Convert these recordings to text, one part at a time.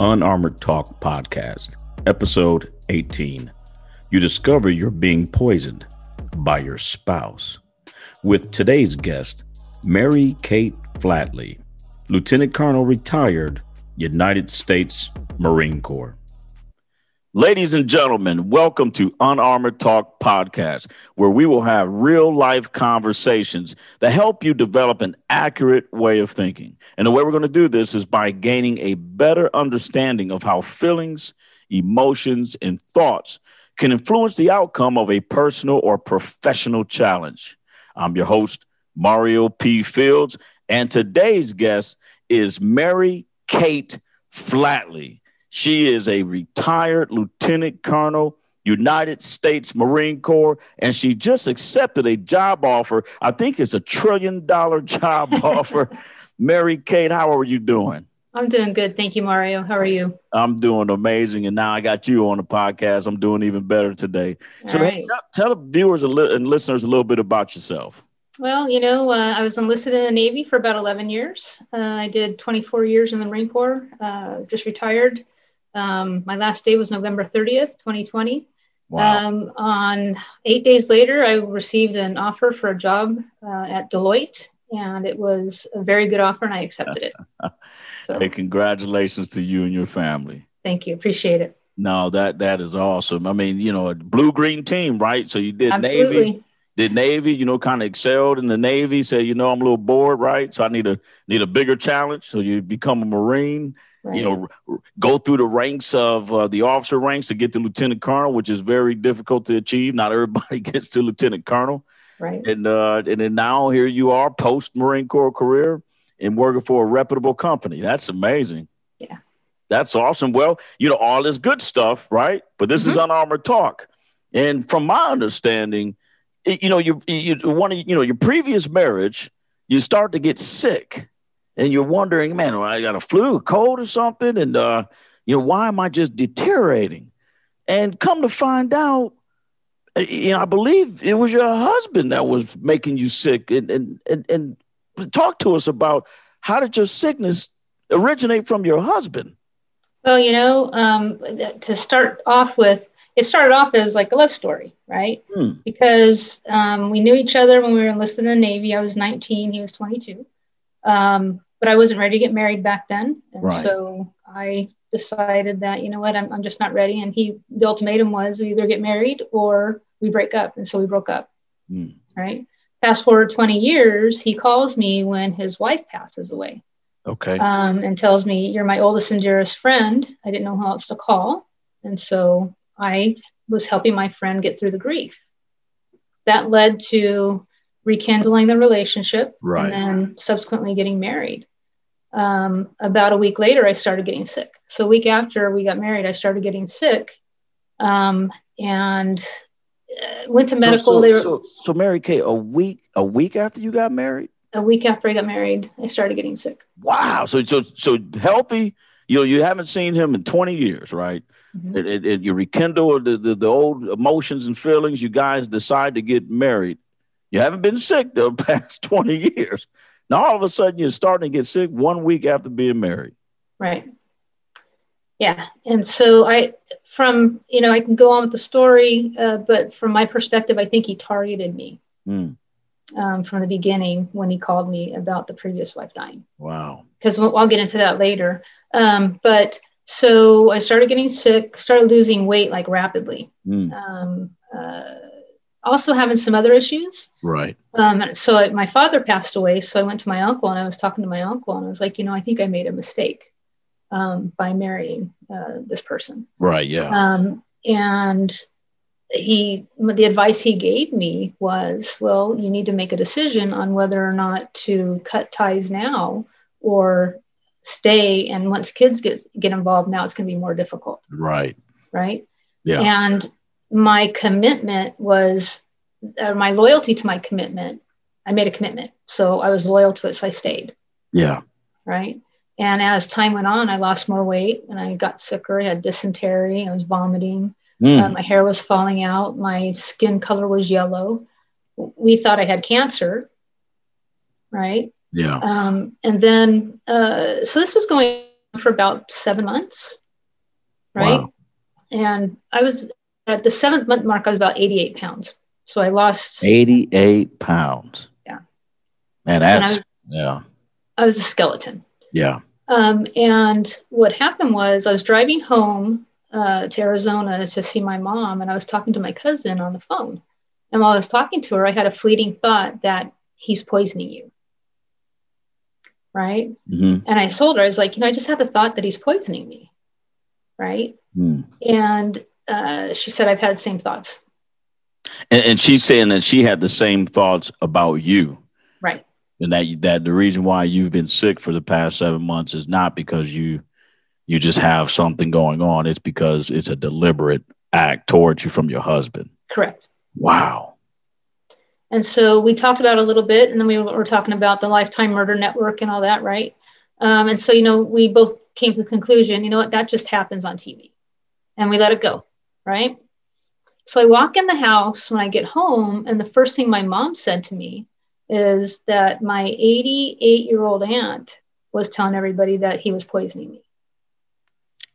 Unarmored Talk podcast, episode 18. You discover you're being poisoned by your spouse. With today's guest, Mary Kate Flatley, Lieutenant Colonel retired, United States Marine Corps. Ladies and gentlemen, welcome to Unarmored Talk Podcast, where we will have real life conversations that help you develop an accurate way of thinking. And the way we're going to do this is by gaining a better understanding of how feelings, emotions, and thoughts can influence the outcome of a personal or professional challenge. I'm your host, Mario P. Fields, and today's guest is Mary Kate Flatley. She is a retired lieutenant colonel, United States Marine Corps, and she just accepted a job offer. I think it's a trillion dollar job offer. Mary Kate, how are you doing? I'm doing good. Thank you, Mario. How are you? I'm doing amazing. And now I got you on the podcast. I'm doing even better today. All so, right. hey, tell, the viewers and listeners a little bit about yourself. Well, you know, uh, I was enlisted in the Navy for about 11 years. Uh, I did 24 years in the Marine Corps, uh, just retired. Um, my last day was November 30th, 2020. Wow. Um, on eight days later, I received an offer for a job uh, at Deloitte, and it was a very good offer, and I accepted it. So, hey, congratulations to you and your family. thank you. Appreciate it. No, that that is awesome. I mean, you know, a blue green team, right? So you did Navy, Absolutely. did Navy, you know, kind of excelled in the Navy. Said, you know, I'm a little bored, right? So I need a need a bigger challenge. So you become a Marine. Right. You know, r- go through the ranks of uh, the officer ranks to get to lieutenant colonel, which is very difficult to achieve. Not everybody gets to lieutenant colonel. right. And uh, and then now here you are, post Marine Corps career, and working for a reputable company. That's amazing. Yeah. That's awesome. Well, you know, all this good stuff, right? But this is unarmored talk. And from my understanding, it, you know, you you one of you know your previous marriage, you start to get sick, and you're wondering, man, well, I got a flu, a cold, or something, and uh, you know, why am I just deteriorating? And come to find out, uh, you know, I believe it was your husband that was making you sick. And and and, and talk to us about how did your sickness originate from your husband? Well, you know, um, to start off with, it started off as like a love story, right? Hmm. Because um, we knew each other when we were enlisted in the Navy. I was 19, he was 22. Um, but I wasn't ready to get married back then. And Right. so I decided that, you know what, I'm, I'm just not ready. And he, the ultimatum was we either get married or we break up. And so we broke up, Hmm. right? Fast forward 20 years, he calls me when his wife passes away Okay. um, and tells me, You're my oldest and dearest friend. I didn't know who else to call. And so I was helping my friend get through the grief. That led to rekindling the relationship Right. and then subsequently getting married. Um, about a week later, I started getting sick. So, a week after we got married, I started getting sick um, and uh, went to medical. So, so, were, so, so Mary Kay, a week a week after you got married? a week after I got married, I started getting sick. Wow. So so so healthy. You know, you haven't seen him in 20 years, right? Mhm. It, it, it- you rekindle the, the, the old emotions and feelings. You guys decide to get married. You haven't been sick the past 20 years. Now all of a sudden you're starting to get sick one week after being married. Right. Yeah. And so I, from, you know, I can go on with the story, uh, but from my perspective, I think he targeted me Hmm. um, from the beginning when he called me about the previous wife dying. Wow. Because we'll, I'll get into that later. Um, but so I started getting sick, started losing weight like rapidly. Hmm. Um, uh, also having some other issues. Right. Um, so I, my father passed away. So I went to my uncle and I was talking to my uncle and I was like, you know, I think I made a mistake um, by marrying uh, this person. Right. Yeah. Um, and he, the advice he gave me was, well, you need to make a decision on whether or not to cut ties now or stay. And once kids get get involved, now it's going to be more difficult, right. right? Yeah. And my commitment was, uh, my loyalty to my commitment. I made a commitment, so I was loyal to it, so I stayed, Yeah. right? And as time went on, I lost more weight and I got sicker. I had dysentery. I was vomiting. Hmm. Uh, my hair was falling out. My skin color was yellow. We thought I had cancer, right? yeah. Um, and then, uh, so this was going for about seven months. Right. Wow. And I was at the seventh month mark, I was about 88 pounds. So I lost 88 pounds. Yeah. And that's, and I was, yeah. I was a skeleton. Yeah. Um, and what happened was I was driving home uh, to Arizona to see my mom, and I was talking to my cousin on the phone. And while I was talking to her, I had a fleeting thought that he's poisoning you. Right. Mm-hmm. And I told her, I was like, you know, I just had the thought that he's poisoning me. Right. Mm. And uh, she said, I've had the same thoughts. And, and she's saying that she had the same thoughts about you. Right. And that that the reason why you've been sick for the past seven months is not because you you just have something going on. It's because it's a deliberate act towards you from your husband. Correct. Wow. And so we talked about a little bit, and then we were talking about the Lifetime Murder Network and all that, right? Um, and so, you know, we both came to the conclusion, you know what, that just happens on TV. And we let it go, right? So I walk in the house when I get home, and the first thing my mom said to me is that my 88 year old aunt was telling everybody that he was poisoning me.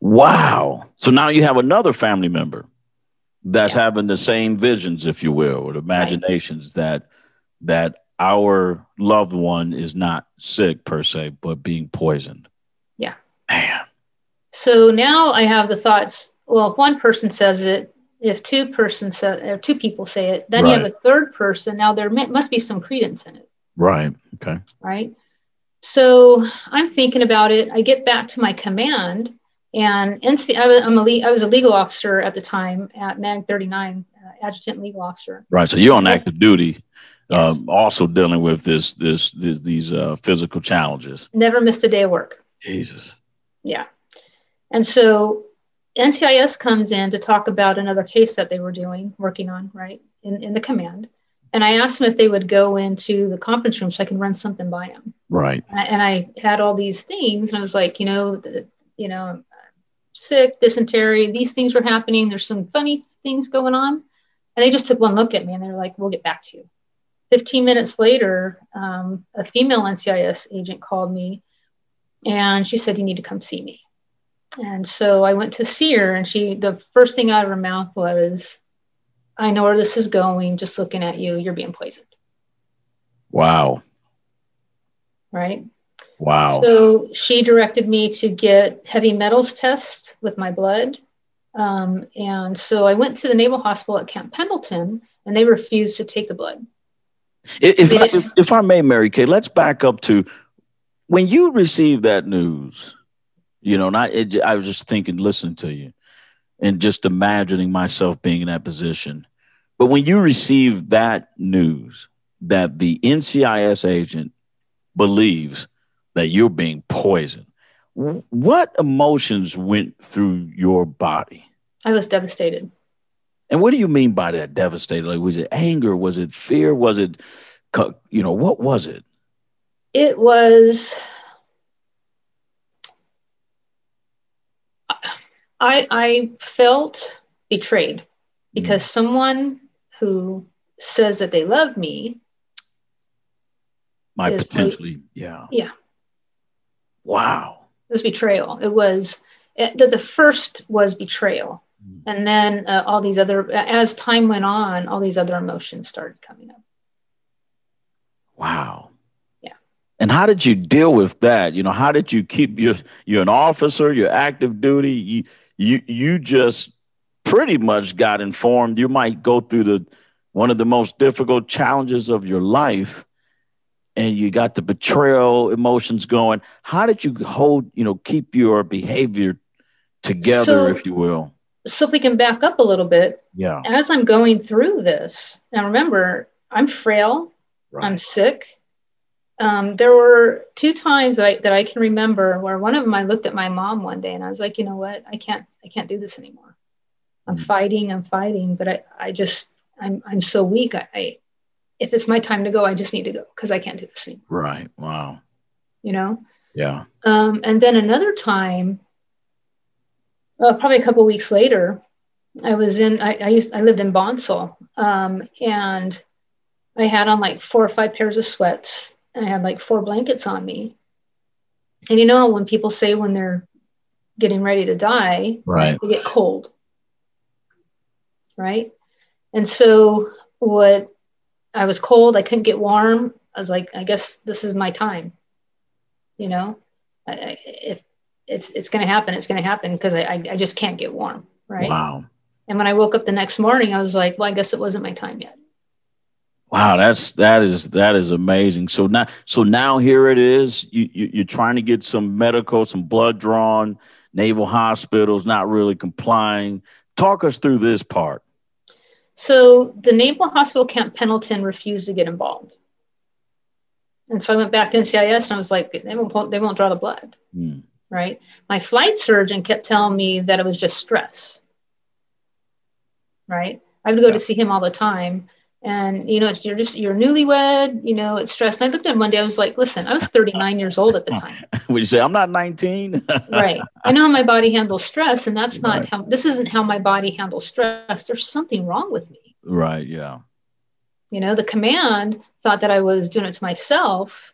Wow. So now you have another family member that's yeah. having the same visions, if you will, or imaginations right. that that our loved one is not sick per se, but being poisoned. Yeah. Man. So now I have the thoughts. Well, if one person says it, if two persons say, or two people say it, then right. you have a third person. Now there must be some credence in it. Right. Okay. Right. So I'm thinking about it. I get back to my command and NC, I was, I'm a I was a legal officer at the time at MAG 39, uh, adjutant legal officer. Right. So you're on active duty, yes. um, also dealing with this, this, this these uh, physical challenges. Never missed a day of work. Jesus. Yeah. And so NCIS comes in to talk about another case that they were doing, working on, right, in, in the command. And I asked them if they would go into the conference room so I can run something by them. Right. And I, and I had all these things, and I was like, you know, the, you know, sick, dysentery, these things were happening. There's some funny things going on. And they just took one look at me and they were like, we'll get back to you. 15 minutes later, um, a female NCIS agent called me and she said, You need to come see me. And so I went to see her, and she, the first thing out of her mouth was, I know where this is going. Just looking at you, you're being poisoned. Wow. Right. Wow. So she directed me to get heavy metals tests with my blood. Um, and so I went to the Naval Hospital at Camp Pendleton and they refused to take the blood. If, if, if, if I may, Mary Kay, let's back up to when you received that news, you know, and I, it, I was just thinking, listening to you and just imagining myself being in that position. But when you received that news that the NCIS agent believes that you're being poisoned. What emotions went through your body? I was devastated. And what do you mean by that devastated? Like, was it anger? Was it fear? Was it, you know, what was it? It was. I I felt betrayed because mm. poisoned who says that they love me might potentially, yeah, yeah, Wow. It was betrayal. It was it, the, the first was betrayal. Mm. And then uh, all these other, as time went on, all these other emotions started coming up. Wow. Yeah. And how did you deal with that? You know, how did you keep your, you're an officer, you're active duty, you, you, you just pretty much got informed you might go through the, one of the most difficult challenges of your life and you got the betrayal emotions going. How did you hold, you know, keep your behavior together, so, if you will? So if we can back up a little bit. Yeah. As I'm going through this, now remember, I'm frail, right. I'm sick. Um, there were two times that I, that I can remember where one of them I looked at my mom one day and I was like, you know what, I can't I can't do this anymore. I'm mm-hmm. fighting, I'm fighting, but I, I just I'm I'm so weak. I, I if it's my time to go, I just need to go because I can't do this anymore. Right. Wow. You know? Yeah. Um, and then another time, uh, probably a couple weeks later, I was in, I, I used, I lived in Bonsall um, and I had on like four or five pairs of sweats. I had like four blankets on me. And you know, when people say when they're getting ready to die, Right. they get cold. Right. And so what I was cold, I couldn't get warm. I was like, I guess this is my time. You know, I, I, if it's it's going to happen, it's going to happen because I, I I just can't get warm. Right. Wow. And when I woke up the next morning, I was like, well, I guess it wasn't my time yet. Wow, that's that is that is amazing. So now, so now here it is. You, you you're trying to get some medical, some blood drawn. Naval hospitals not really complying. Talk us through this part. So the Naval Hospital Camp Pendleton refused to get involved. And so I went back to NCIS and I was like, they won't, they won't draw the blood, Hmm. right? My flight surgeon kept telling me that it was just stress, right? I would go Yeah. to see him all the time. And, you know, it's, you're just, you're newlywed, you know, it's stress. And I looked at him one day, I was like, listen, I was 39 years old at the time. Would you say I'm not 19? right. I know how my body handles stress, and that's not Right. how, this isn't how my body handles stress. There's something wrong with me. right. Yeah. you know the command thought that i was doing it to myself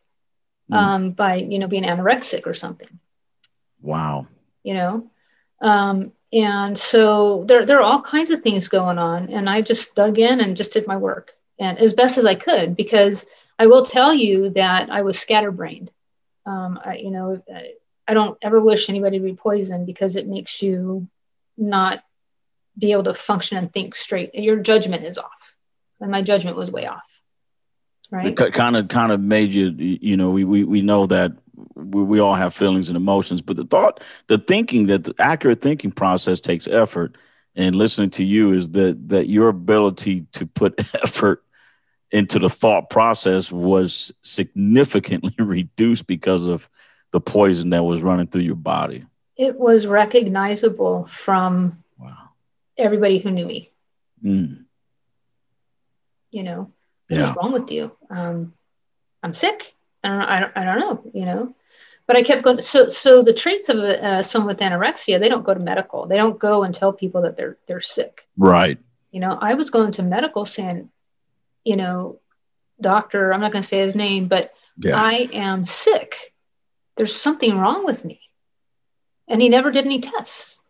Mm. um, by you know being anorexic or something Wow. you know um, and so there, there are all kinds of things going on and i just dug in and just did my work and as best as i could because i will tell you that i was scatterbrained. Um, I, you know I, don't ever wish anybody to be poisoned because it makes you not be able to function and think straight. Your judgment is off and my judgment was way off right? It kind of kind of made you you know we we, we know that we, we all have feelings and emotions but the thought the thinking that the accurate thinking process takes effort and listening to you is that that your ability to put effort into the thought process was significantly reduced because of the poison that was running through your body. It was recognizable from wow. everybody who knew me. Mm. you know yeah. wrong with you? Um, i'm sick I don't, I, don't, I don't know you know. But i kept going so so the traits of uh, someone with anorexia they don't go to medical. They don't go and tell people that they're they're sick. Right. You know i was going to medical saying you know doctor i'm not going to say his name but yeah. I am sick. There's something wrong with me. And he never did any tests.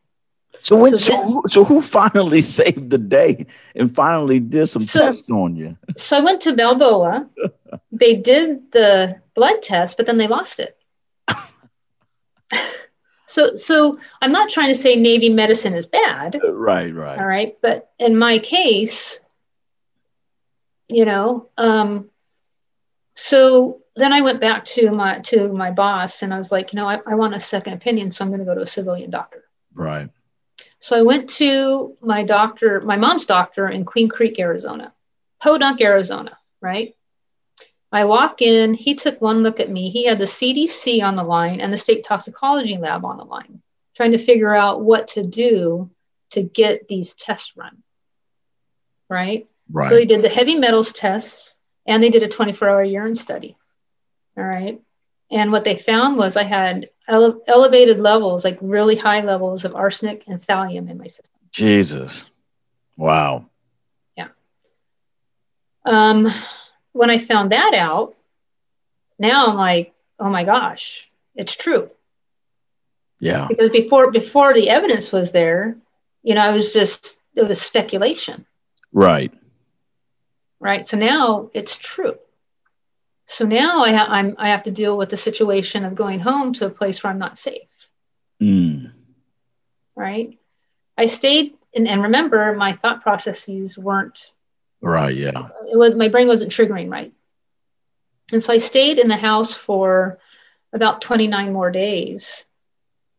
So when so so, then- who, so who finally saved the day and finally did some So- tests on you? So I went to Balboa. they did the blood test, but then they lost it. so so I'm not trying to say Navy medicine is bad, right right all right, but in my case, you know, um, so then I went back to my to my boss and I was like, you know, I, I want a second opinion, so I'm going to go to a civilian doctor. right So I went to my doctor, my mom's doctor in Queen Creek, Arizona, Podunk, Arizona, right? I walk in, he took one look at me. He had the CDC on the line and the state toxicology lab on the line, trying to figure out what to do to get these tests run, right? right So they did the heavy metals tests and they did a 24 hour urine study. All right. And what they found was I had ele- elevated levels, like really high levels of arsenic and thallium in my system. Jesus. Wow. Yeah. Um, when I found that out, now I'm like, oh my gosh, it's true. Yeah. Because before before the evidence was there, you know, I was just it was speculation. Right. right? So now it's true. So now I, ha- I'm, I have to deal with the situation of going home to a place where I'm not safe, Mm. right? I stayed, and, and remember, my thought processes weren't, Right. Yeah. it was, my brain wasn't triggering right. And so I stayed in the house for about 29 more days,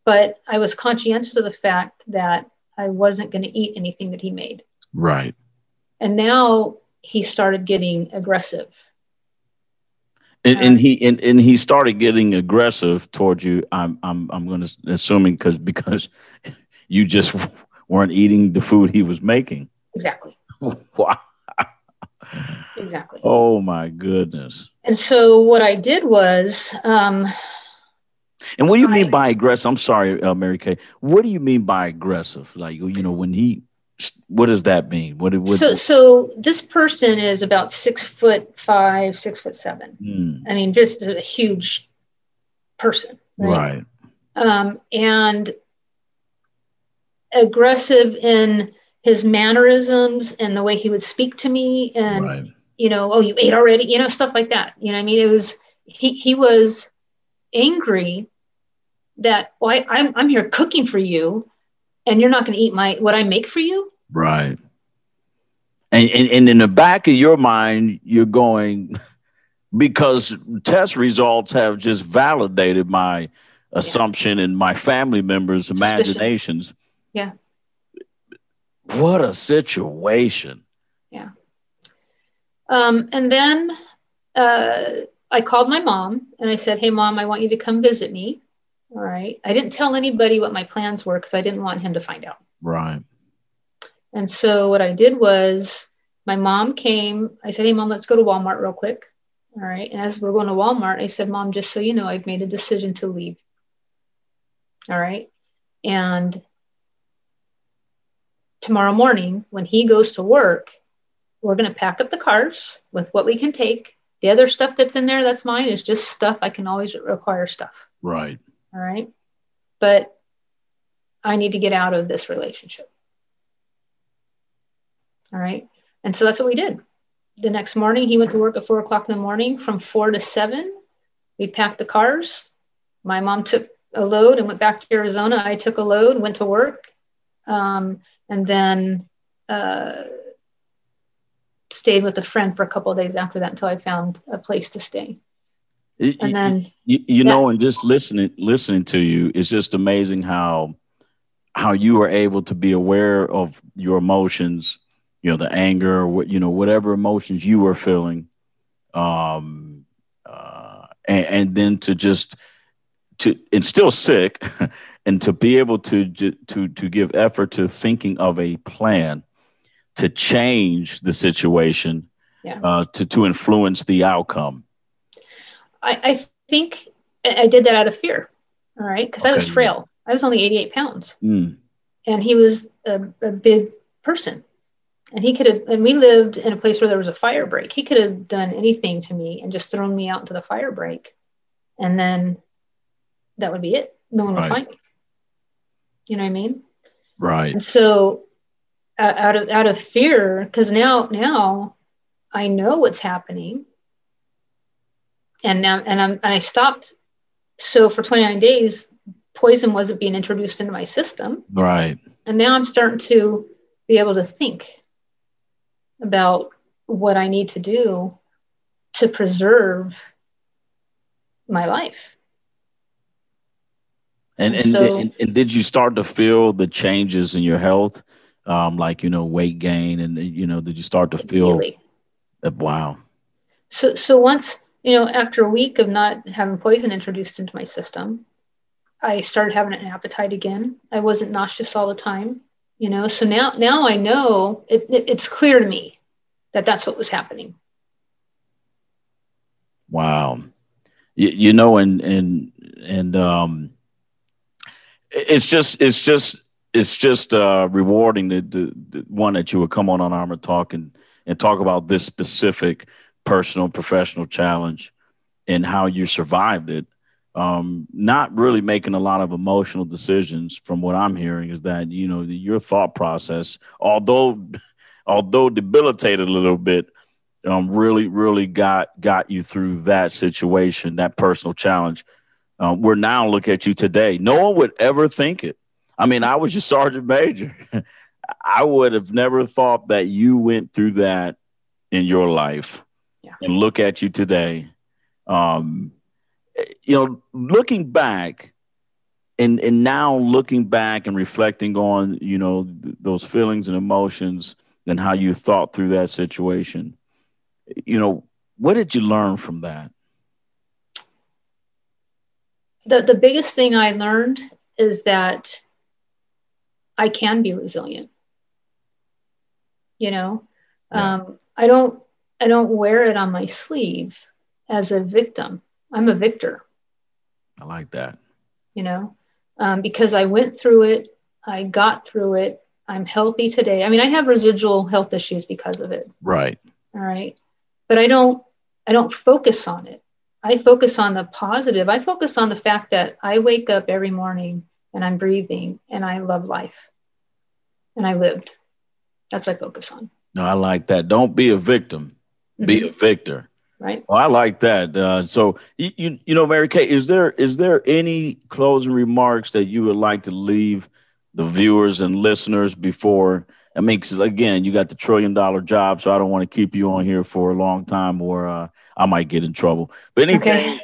but I was conscientious of the fact that I wasn't going to eat anything that he made. Right. And now he started getting aggressive. And, Uh, and he and, and he started getting aggressive towards you. I'm I'm I'm going to assuming because because you just weren't eating the food he was making. Exactly. Wow. Exactly. Oh my goodness. And so what I did was, um, And what do you mean by aggressive? I'm sorry, uh, Mary Kay. What do you mean by aggressive? Like you know when he, what does that mean? What? what so so this person is about six foot five, six foot seven. Hmm. I mean, just a huge person. Right. right. Um, and aggressive in his mannerisms and the way he would speak to me and right. you know oh you ate already you know stuff like that. You know i mean? It was he he was angry that well, I, I'm, I'm here cooking for you and you're not going to eat my what i make for you? Right. And, and and in the back of your mind you're going because test results have just validated my assumption yeah. and my family members imaginations. Yeah what a situation. Yeah. Um, and then uh, I called my mom and I said, Hey, mom, I want you to come visit me. All right. I didn't tell anybody what my plans were because I didn't want him to find out. Right. And so what I did was my mom came. I said, Hey, mom, let's go to Walmart real quick. All right. And as we're going to Walmart, I said, Mom, just so you know, I've made a decision to leave. All right. And tomorrow morning when he goes to work, we're going to pack up the cars with what we can take. The other stuff that's in there that's mine is just stuff I can always require stuff. Right. All right. But I need to get out of this relationship. All right. And so that's what we did. The next morning, he went to work at four o'clock in the morning. From four to seven, we packed the cars. My mom took a load and went back to Arizona. I took a load, went to work. Um, and then uh, stayed with a friend for a couple of days after that until I found a place to stay. It, and then you, you that, know, and just listening listening to you, it's just amazing how how you are able to be aware of your emotions, you know, the anger, what you know, whatever emotions you were feeling, um, uh, and, and then to just to and still sick and to be able to to to give effort to thinking of a plan to change the situation yeah. uh, to to influence the outcome. I, I, think i did that out of fear all right? Because okay. i was frail. I was only 88 pounds. Mm. and he was a, a big person. And he could have and we lived in a place where there was a fire break. He could have done anything to me and just thrown me out into the fire break. And then that would be it. No one would right. find me you know what I mean? Right. And so uh, out of out of fear, because now now I know what's happening, and now and I'm and I stopped. So for 29 days, poison wasn't being introduced into my system. Right. And now I'm starting to be able to think about what I need to do to preserve my life. And and, so, and, and did you start to feel the changes in your health, um, like you know weight gain, and you know did you start to feel? That, wow. So so once you know after a week of not having poison introduced into my system, I started having an appetite again. I wasn't nauseous all the time, you know. So now now I know it, it it's clear to me that that's what was happening. Wow. You, you know, and and and um it's just it's just it's just uh, rewarding the, the, the, one that you would come on Unarmored Talk and, and talk about this specific personal professional challenge and how you survived it. Um, not really making a lot of emotional decisions from what I'm hearing is that you know your thought process, although although debilitated a little bit, um, really really got got you through that situation, that personal challenge uh, we're now look at you today. No one would ever think it. I mean, I was your sergeant major. I would have never thought that you went through that in your life. Yeah. And look at you today. Um, you know, looking back, and and now looking back and reflecting on you know th- those feelings and emotions and how you thought through that situation. You know, what did you learn from that? The, the biggest thing I learned is that I can be resilient. You know, yeah. um, I don't I don't wear it on my sleeve as a victim. I'm a victor. I like that. You know, um, because I went through it, I got through it. I'm healthy today. I mean, I have residual health issues because of it. Right. All right. But I don't I don't focus on it. I focus on the positive. I focus on the fact that I wake up every morning and I'm breathing and I love life and I lived. That's what I focus on. No, I like that. Don't be a victim, mm-hmm. be a victor. Right. Well, I like that. Uh, so you, you, you know, Mary Kay, is there is there any closing remarks that you would like to leave the viewers and listeners before? I mean, again, you got the trillion dollar job, so I don't want to keep you on here for a long time, or uh, I might get in trouble. But anything, okay.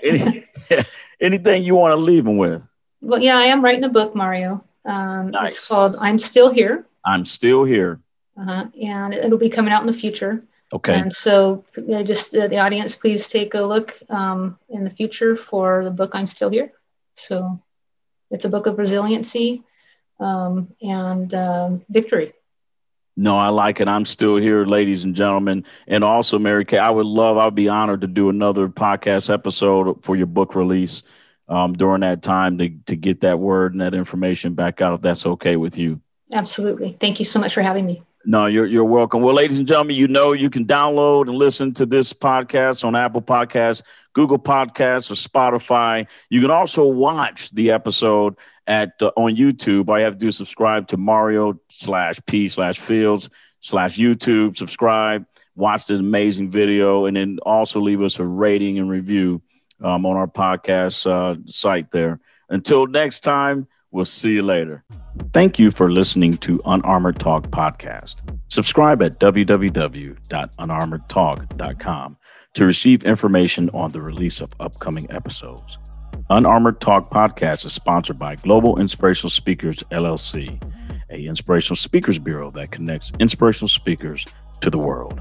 any, anything you want to leave them with? Well, yeah, I am writing a book, Mario. Um, nice. It's called "I'm Still Here." I'm still here. Uh-huh. And it'll be coming out in the future. Okay. And so, uh, just uh, the audience, please take a look um, in the future for the book "I'm Still Here." So, it's a book of resiliency um, and uh, victory. No, I like it. I'm still here, ladies and gentlemen. And also, Mary Kay, I would love, I'd be honored to do another podcast episode for your book release um, during that time to, to get that word and that information back out, if that's okay with you. Absolutely. Thank you so much for having me. No, you're you're welcome. Well, ladies and gentlemen, you know you can download and listen to this podcast on Apple Podcasts, Google Podcasts, or Spotify. You can also watch the episode at uh, on YouTube. All you have to do is subscribe to Mario slash P slash Fields slash YouTube. Subscribe, watch this amazing video, and then also leave us a rating and review um, on our podcast uh, site there. Until next time, we'll see you later. Thank you for listening to Unarmored Talk podcast. Subscribe at www.unarmoredtalk.com to receive information on the release of upcoming episodes. Unarmored Talk podcast is sponsored by Global Inspirational Speakers LLC, a inspirational speakers bureau that connects inspirational speakers to the world.